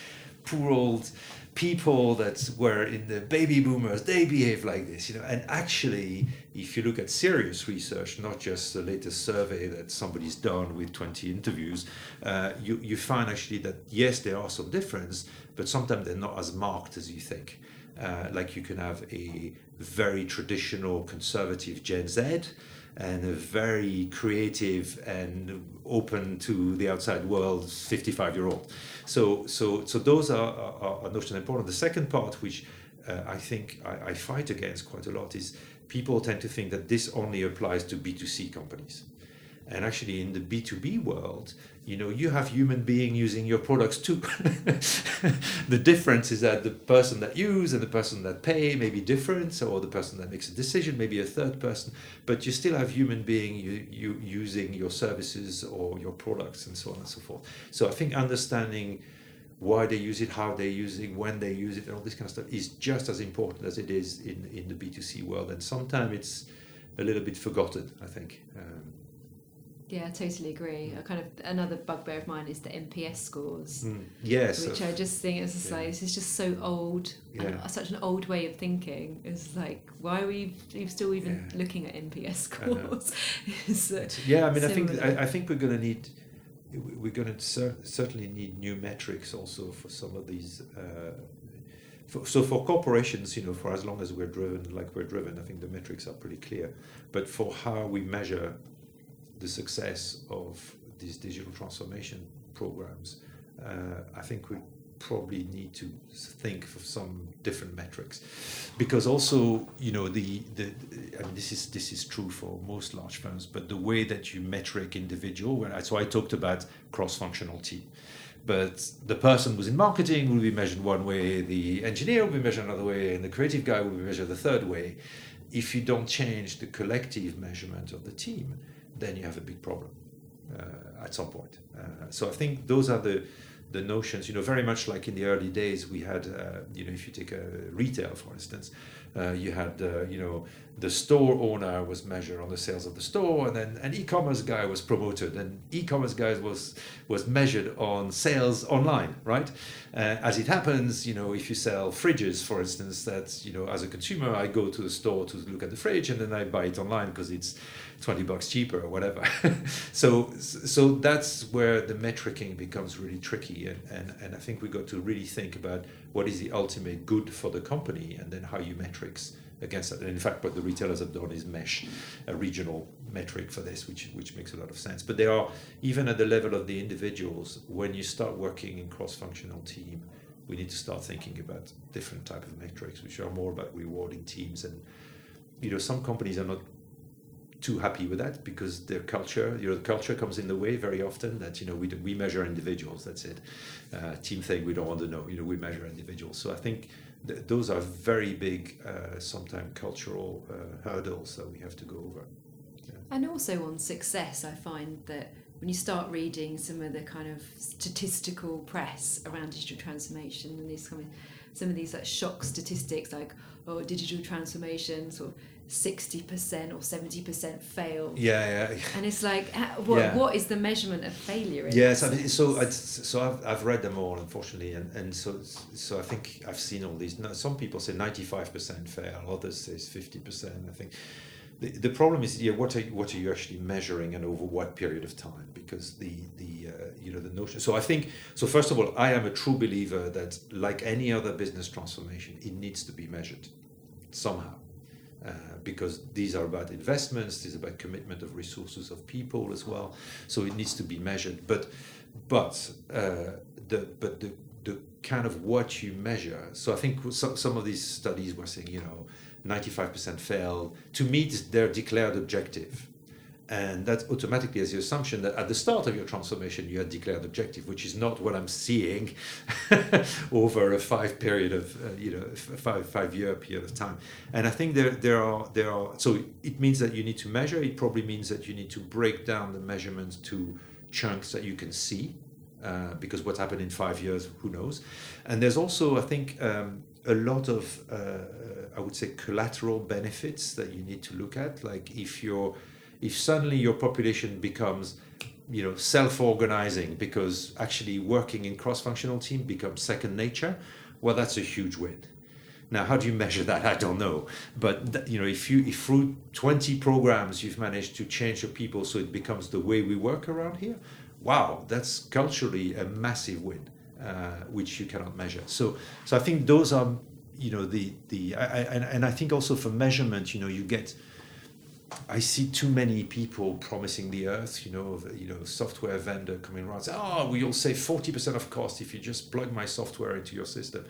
poor old people that were in the baby boomers they behave like this. You know, and actually, if you look at serious research, not just the latest survey that somebody's done with 20 interviews, uh, you you find actually that yes there are some difference, but sometimes they're not as marked as you think. Uh, like you can have a very traditional conservative Gen Z and a very creative and open to the outside world 55 year old. So, so, so those are, are, are notions important. The second part, which uh, I think I, I fight against quite a lot, is people tend to think that this only applies to B2C companies. And actually, in the B2B world, you know, you have human being using your products too. [LAUGHS] the difference is that the person that use and the person that pay may be different, or the person that makes a decision may be a third person, but you still have human being you, you using your services or your products and so on and so forth. So I think understanding why they use it, how they use it, when they use it, and all this kind of stuff is just as important as it is in, in the B2C world. And sometimes it's a little bit forgotten, I think. Um, yeah, I totally agree. A kind of another bugbear of mine is the NPS scores. mm, yes. which I just think is just Yeah. like this is just so old, and such an old way of thinking. It's like why are we still even Yeah. looking at NPS scores? [LAUGHS] It's, uh, Yeah, I mean, I think. I, I think we're going to need we're going to cer- certainly need new metrics also for some of these. Uh, for, so for corporations, you know, for as long as we're driven like we're driven, I think the metrics are pretty clear. But for how we measure the success of these digital transformation programs, uh, I think we probably need to think of some different metrics. Because also you know the, the I mean this is this is true for most large firms but the way that you metric individual so I talked about cross-functional team. But the person who's in marketing will be measured one way the engineer will be measured another way and the creative guy will be measured the third way. If you don't change the collective measurement of the team then you have a big problem uh, at some point uh, so I think those are the the notions, you know, very much like in the early days, we had, uh, you know, if you take a retail, for instance, uh, you had, uh, you know, the store owner was measured on the sales of the store, and then an e-commerce guy was promoted, and e-commerce guys was was measured on sales online, right? Uh, as it happens, you know, if you sell fridges, for instance, that's, you know, as a consumer, I go to the store to look at the fridge, and then I buy it online because it's 20 bucks cheaper or whatever. [LAUGHS] so so that's where the metricing becomes really tricky and, and, and I think we got to really think about what is the ultimate good for the company and then how you metrics against that. And in fact what the retailers have done is mesh a regional metric for this which which makes a lot of sense. But there are even at the level of the individuals, when you start working in cross-functional team, we need to start thinking about different type of metrics which are more about rewarding teams and you know some companies are not too happy with that because their culture, you know, the culture comes in the way very often. That you know, we we measure individuals. That's it. Uh, team thing we don't want to know. You know, we measure individuals. So I think th- those are very big, uh, sometimes cultural uh, hurdles that we have to go over. And also on success, I find that when you start reading some of the kind of statistical press around digital transformation and these some of these like shock statistics like oh digital transformation sort of 60% or 70% fail Yeah, yeah. and it's like [LAUGHS] what, Yeah. what is the measurement of failure in Yes, I mean, so I, so I've, I've read them all, unfortunately, and, and so so I think I've seen all these. Some people say ninety five percent fail, others say fifty percent. I think the, the problem is, yeah, what are you, what are you actually measuring and over what period of time? Because the the uh, you know the notion. So I think so. First of all, I am a true believer that like any other business transformation, it needs to be measured somehow. Uh, because these are about investments, these are about commitment of resources of people as well. So it needs to be measured. But but uh, the but the the kind of what you measure. So I think some some of these studies were saying you know, ninety five percent fail to meet their declared objective. And that automatically has the assumption that at the start of your transformation you had declared objective which is not what i'm seeing [LAUGHS] over a five period of uh, you know five five year period of time. And i think there there are there are so it means that you need to measure. It probably means that you need to break down the measurements to chunks that you can see uh, because what happened in five years who knows? And there's also i think um, a lot of uh, i would say collateral benefits that you need to look at. Like if you're if suddenly your population becomes you know self-organizing because actually working in cross-functional team becomes second nature well that's a huge win. Now how do you measure that? I don't know. But you know if you if through 20 programs you've managed to change your people so it becomes the way we work around here wow that's culturally a massive win uh, which you cannot measure. So so i think those are you know the the I, I, and, and i think also for measurement you know you get I see too many people promising the earth, you know, you know, software vendor coming around saying, ah, "Oh, we'll save forty percent of cost if you just plug my software into your system,"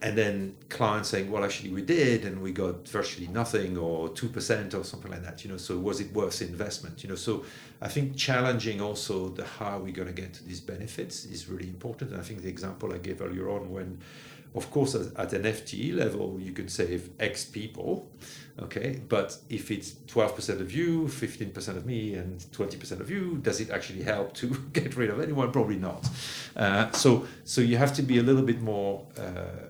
and then clients saying, "Well, actually, we did, and we got virtually nothing, or two percent, or something like that." You know, so was it worth investment? You know, so I think challenging also the how we're going to get to these benefits is really important. And I think the example I gave earlier on when of course, at an FTE level, you can save X people, okay? But if it's 12% of you, 15% of me, and 20% of you, does it actually help to [LAUGHS] get rid of anyone? Probably not. Uh, so, so you have to be a little bit more, uh,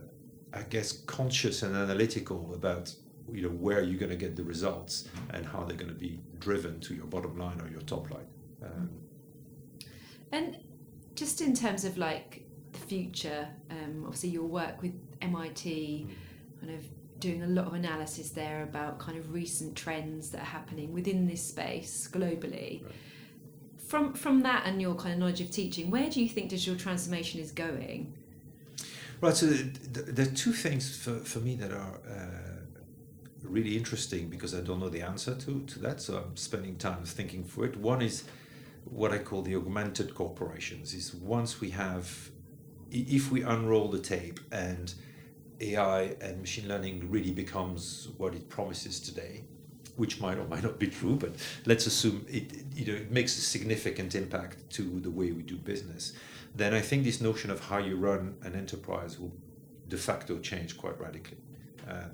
I guess, conscious and analytical about you know where you're going to get the results and how they're going to be driven to your bottom line or your top line. Um, and just in terms of like future. Um, obviously, your work with MIT, kind of doing a lot of analysis there about kind of recent trends that are happening within this space globally. Right. From from that and your kind of knowledge of teaching, where do you think digital transformation is going? Right. So there are two things for, for me that are. Uh, really interesting because I don't know the answer to, to that, so I'm spending time thinking through it. One is what I call the augmented corporations. Is once we have if we unroll the tape and AI and machine learning really becomes what it promises today, which might or might not be true, but let's assume it, you know, it makes a significant impact to the way we do business, then I think this notion of how you run an enterprise will de facto change quite radically. Uh,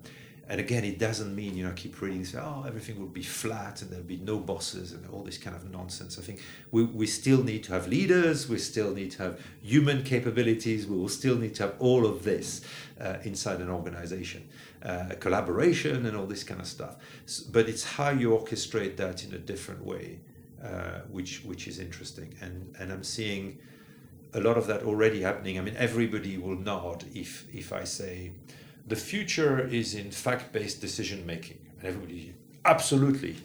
and again, it doesn't mean, you know, keep reading, say, oh, everything will be flat and there'll be no bosses and all this kind of nonsense. I think we, we still need to have leaders, we still need to have human capabilities, we will still need to have all of this uh, inside an organization, uh, collaboration and all this kind of stuff. So, but it's how you orchestrate that in a different way, uh, which, which is interesting. And, and I'm seeing a lot of that already happening. I mean, everybody will nod if, if I say, the future is in fact-based decision making. And everybody, absolutely.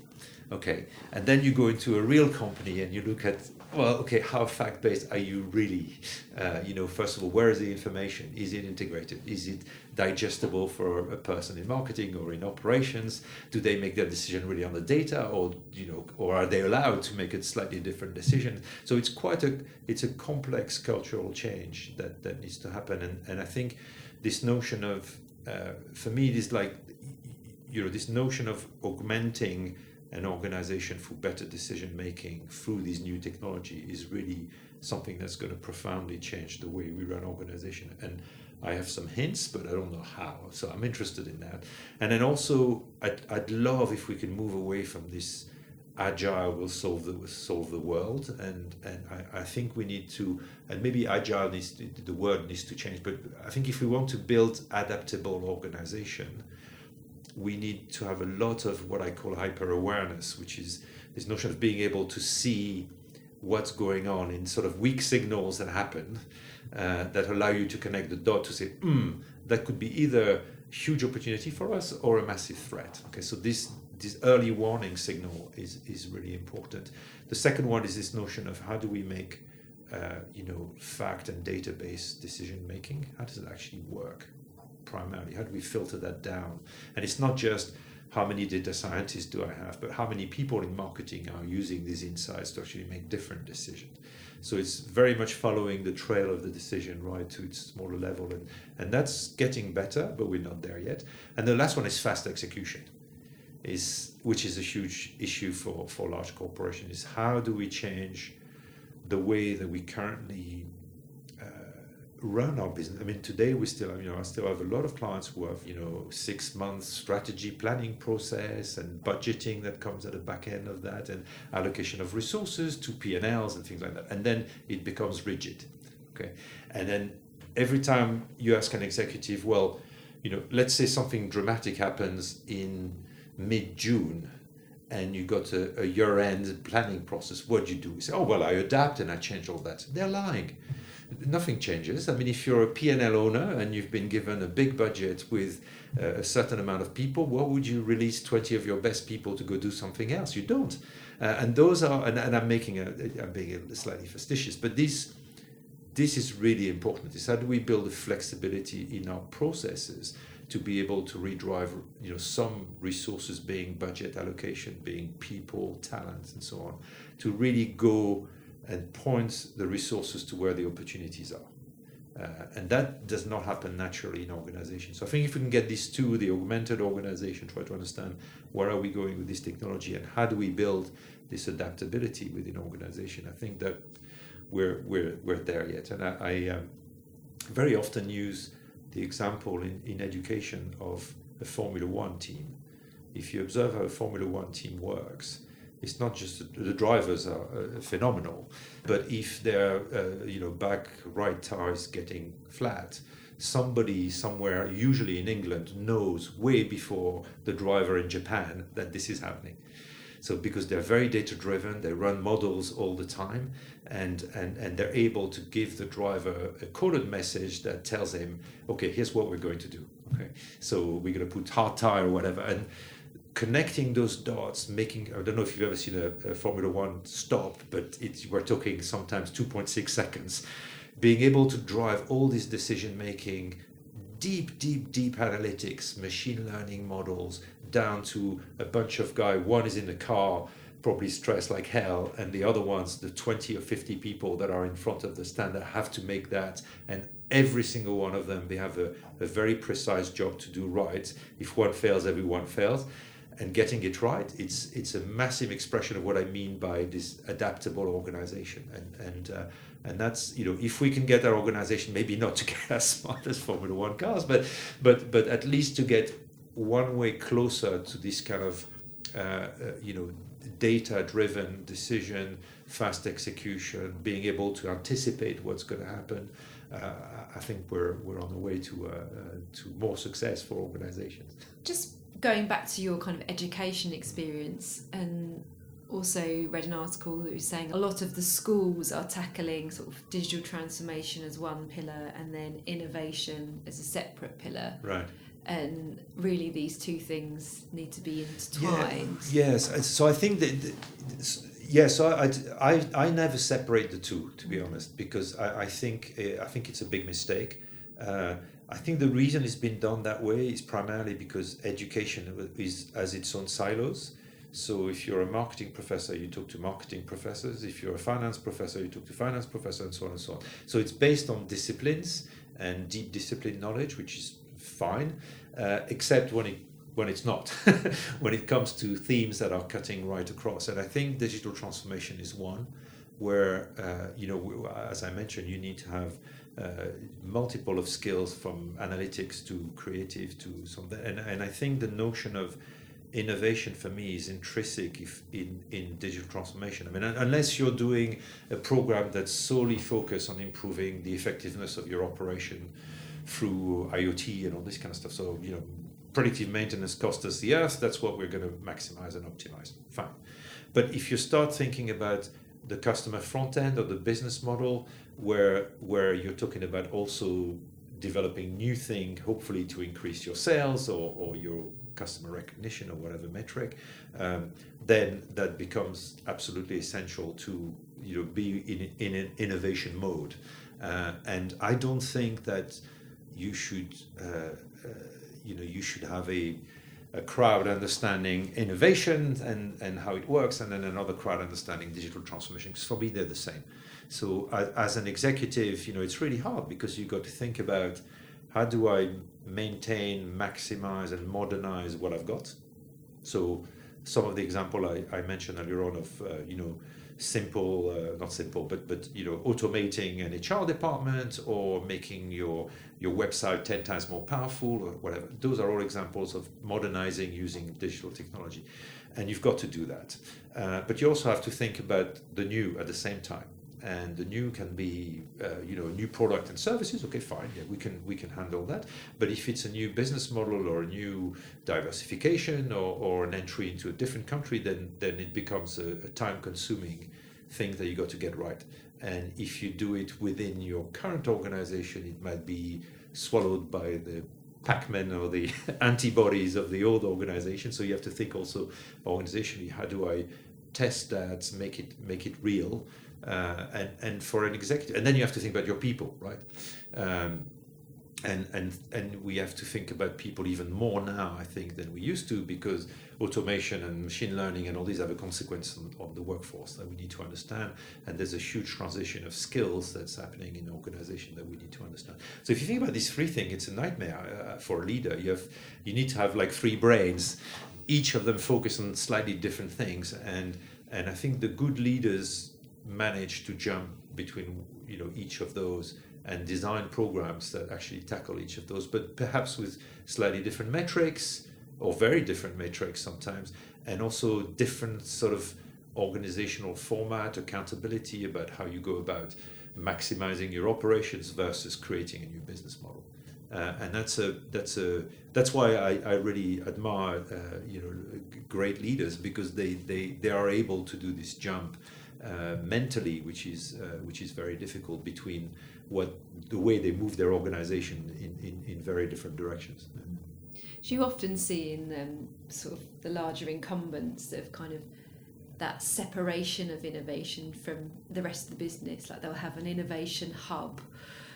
Okay. And then you go into a real company and you look at, well, okay, how fact-based are you really? Uh, you know, first of all, where is the information? Is it integrated? Is it digestible for a person in marketing or in operations? Do they make their decision really on the data, or you know, or are they allowed to make a slightly different decision? So it's quite a it's a complex cultural change that that needs to happen, and and I think this notion of uh, for me, it is like you know this notion of augmenting an organization for better decision making through this new technology is really something that's going to profoundly change the way we run organization. And i have some hints but i don't know how so i'm interested in that. And then also i'd, I'd love if we can move away from this agile will solve the solve the world and and I, I think we need to and maybe agile needs to, the word needs to change but I think if we want to build adaptable organization we need to have a lot of what I call hyper awareness which is this notion of being able to see what's going on in sort of weak signals that happen uh, that allow you to connect the dot to say hmm that could be either huge opportunity for us or a massive threat. Okay so this this early warning signal is, is really important. The second one is this notion of how do we make uh, you know fact and database decision making? How does it actually work primarily? How do we filter that down? And it's not just how many data scientists do I have, but how many people in marketing are using these insights to actually make different decisions. So it's very much following the trail of the decision right to its smaller level, and, and that's getting better, but we're not there yet. And the last one is fast execution is which is a huge issue for for large corporations is how do we change the way that we currently uh, run our business. I mean, today we still, you know, I still have a lot of clients who have, you know, six months strategy planning process and budgeting that comes at the back end of that, and allocation of resources to P and Ls and things like that. And then it becomes rigid, okay. And then every time you ask an executive, well, you know, let's say something dramatic happens in mid June and you got a, a year-end planning process, what do you do? You say, oh, well, I adapt and I change all that. They're lying. Nothing changes. I mean, if you're a P&L owner and you've been given a big budget with uh, a certain amount of people, what would you release 20 of your best people to go do something else? You don't. Uh, and those are, and, and I'm making a, I'm being slightly facetious, but this, this is really important. Is how do we build a flexibility in our processes to be able to redrive you know some resources being budget allocation being people talents and so on to really go and point the resources to where the opportunities are. Uh, and that does not happen naturally in organizations. So i think if we can get these two the augmented organization try to understand where are we going with this technology and how do we build this adaptability within organization i think that we're we're, we're there yet. And i, I um, very often use the example in, in education of a Formula One team. If you observe how a Formula One team works, it's not just the drivers are uh, phenomenal, but if their uh, you know back right tire is getting flat, somebody somewhere, usually in England, knows way before the driver in Japan that this is happening. So because they're very data driven, they run models all the time, and, and, and they're able to give the driver a coded message that tells him, okay, here's what we're going to do. Okay, so we're going to put hard tire or whatever, and connecting those dots, making I don't know if you've ever seen a, a Formula One stop, but it's we're talking sometimes 2.6 seconds. Being able to drive all this decision making, deep, deep, deep analytics, machine learning models, down to a bunch of guy. One is in the car, probably stressed like hell, and the other ones, the 20 or 50 people that are in front of the stand that have to make that. And every single one of them, they have a, a very precise job to do right. If one fails, everyone fails. And getting it right, it's it's a massive expression of what I mean by this adaptable organization. And and uh, and that's you know if we can get our organization maybe not to [LAUGHS] get as smart as Formula One cars, but but but at least to get one way closer to this kind of uh, uh, you know data driven decision fast execution being able to anticipate what's going to happen uh, I think we're we're on the way to uh, uh, to more success for organizations. Just going back to your kind of education experience and also read an article that was saying a lot of the schools are tackling sort of digital transformation as one pillar and then innovation as a separate pillar. Right and really these two things need to be intertwined. Yeah. Yes, so I think that yes, I, I, I never separate the two to be honest because I, I think eh, I think it's a big mistake. Uh, I think the reason it's been done that way is primarily because education is has its own silos. So if you're a marketing professor, you talk to marketing professors. If you're a finance professor, you talk to finance professors, and so on and so on. So it's based on disciplines and deep discipline knowledge, which is fine, uh, except when it when it's not, [LAUGHS] when it comes to themes that are cutting right across. And I think digital transformation is one where, uh, you know, as I mentioned, you need to have uh, multiple of skills from analytics to creative to something. And, and I think the notion of innovation for me is intrinsic if in, in digital transformation. I mean, unless you're doing a program that's solely focused on improving the effectiveness of your operation, through IoT and all this kind of stuff. So, you know, predictive maintenance costs us the earth. That's what we're going to maximize and optimize. Fine. But if you start thinking about the customer front end or the business model, where where you're talking about also developing new thing, hopefully to increase your sales or, or your customer recognition or whatever metric, um, then that becomes absolutely essential to you know be in in an innovation mode. Uh, and I don't think that you should uh, uh, you know you should have a a crowd understanding innovation and, and how it works, and then another crowd understanding digital transformation. Because for me, they're the same. So as, as an executive, you know, it's really hard because you've got to think about how do I maintain, maximize, and modernize what I've got, So some of the example I, I mentioned earlier on of uh, you know simple, uh, not simple, but but you know automating an HR department or making your your website ten times more powerful or whatever. Those are all examples of modernizing using digital technology, and you've got to do that. Uh, but you also have to think about the new at the same time. And the new can be uh, you know new product and services. Okay fine. Yeah we can we can handle that. But if it's a new business model or a new diversification or, or an entry into a different country then then it becomes a, a time consuming thing that you got to get right. And if you do it within your current organization it might be swallowed by the Pac-Man or the [LAUGHS] antibodies of the old organization. So you have to think also organizationally how do I test that make it make it real? Uh, and and for an executive, and then you have to think about your people, right? Um, and and and we have to think about people even more now, I think, than we used to, because automation and machine learning and all these have a consequence on, on the workforce that we need to understand. And there's a huge transition of skills that's happening in organization that we need to understand. So if you think about these three things, it's a nightmare uh, for a leader. You have you need to have like three brains, each of them focus on slightly different things, and and I think the good leaders manage to jump between you know each of those and design programs that actually tackle each of those, but perhaps with slightly different metrics or very different metrics sometimes, and also different sort of organizational format, accountability about how you go about maximizing your operations versus creating a new business model. Uh, and that's a that's a that's why I, I really admire uh, you know great leaders because they, they they are able to do this jump uh, mentally, which is uh, which is very difficult between what the way they move their organization in, in, in very different directions. Do you often see in um, sort of the larger incumbents of kind of that separation of innovation from the rest of the business? Like they'll have an innovation hub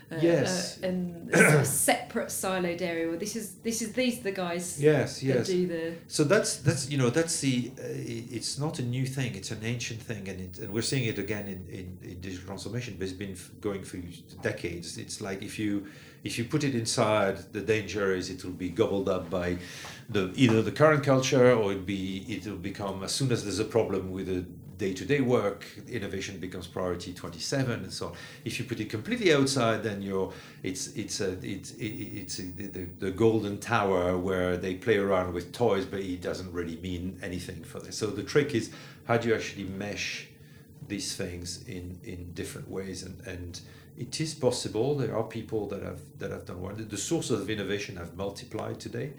uh, yes. Uh, and [CLEARS THROAT] sort of separate siloed area. Well, this is this is these are the guys. Yes, yes. That do the. So that's that's you know that's the uh, it's not a new thing. It's an ancient thing, and it, and we're seeing it again in, in, in digital transformation. But it's been going for decades. It's like if you if you put it inside, the danger is it will be gobbled up by the either the current culture or it be it will become as soon as there's a problem with a day-to-day work, innovation becomes priority 27 and so on. If you put it completely outside, then you're it's it's a it's it's a, the, the golden tower where they play around with toys, but it doesn't really mean anything for this. So the trick is how do you actually mesh these things in in different ways and and it is possible. There are people that have that have done well. The sources of innovation have multiplied today.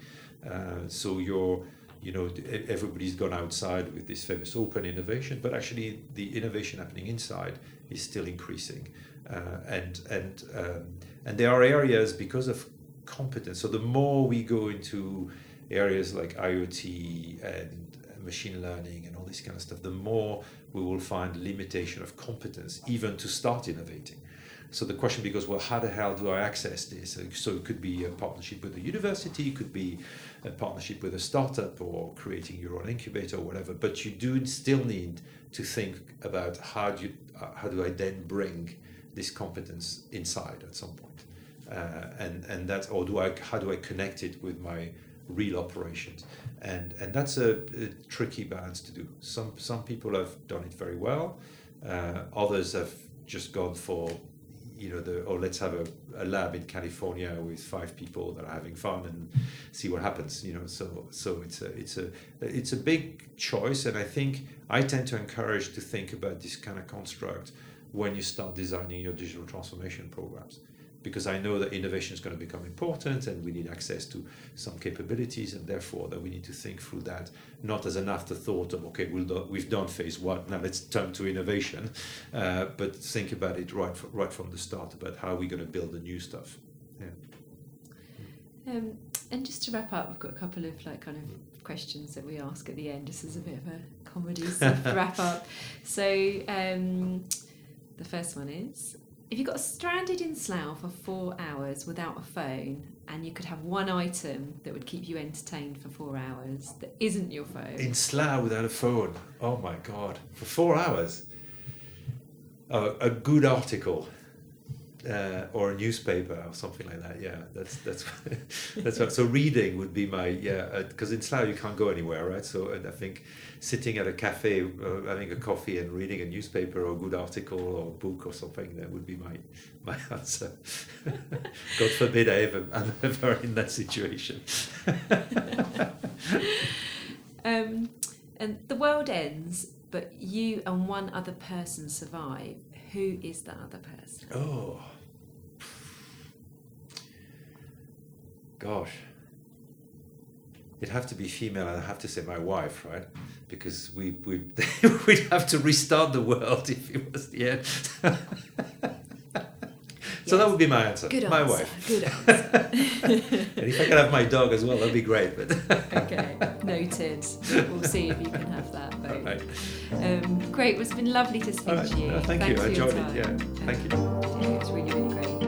Uh, so you're you know, everybody's gone outside with this famous open innovation, but actually the innovation happening inside is still increasing, uh, and and um, and there are areas because of competence. So the more we go into areas like IoT and machine learning and all this kind of stuff, the more we will find limitation of competence even to start innovating. So the question becomes, well, how the hell do I access this? So it could be a partnership with a university, it could be a partnership with a startup or creating your own incubator or whatever. But you do still need to think about how do you, uh, how do I then bring this competence inside at some point, uh, and and that's or do I how do I connect it with my real operations, and and that's a, a tricky balance to do. Some some people have done it very well, uh, others have just gone for you know, the, or oh, let's have a, a lab in California with five people that are having fun and see what happens, you know. So, so it's a, it's a, it's a big choice, and I think I tend to encourage to think about this kind of construct when you start designing your digital transformation programs because I know that innovation is going to become important and we need access to some capabilities and therefore that we need to think through that not as an afterthought of okay we'll do, we've done phase one now let's turn to innovation uh, but think about it right from, right from the start about how we're going to build the new stuff yeah. Um, and just to wrap up, we've got a couple of like kind of questions that we ask at the end. This is a bit of a comedy [LAUGHS] wrap up. So um, the first one is if you got stranded in Slough for four hours without a phone and you could have one item that would keep you entertained for four hours that isn't your phone. In Slough without a phone. Oh my God. For four hours. Oh, a good article. Uh, or a newspaper or something like that. Yeah, that's that's [LAUGHS] that's what, so. Reading would be my yeah, because uh, in Slough you can't go anywhere, right? So I think sitting at a cafe, uh, having a coffee, and reading a newspaper or a good article or book or something that would be my my [LAUGHS] answer. God forbid I ever [LAUGHS] I'm ever in that situation. um, and the world ends, but you and one other person survive who is the other person? Oh. Gosh. It'd have to be female, and I have to say my wife, right? Because we we [LAUGHS] we'd have to restart the world [LAUGHS] if it was the end. [LAUGHS] so that would be my answer. Good my answer. wife. Good [LAUGHS] answer. and if I could have my dog as well, that'd be great. But [LAUGHS] okay, noted. We'll see if you can have that. Both. Right. Um, great. It's been lovely to speak right. to you. No, thank you. I enjoyed it. Yeah. Thank you. Yeah, it was really, really great.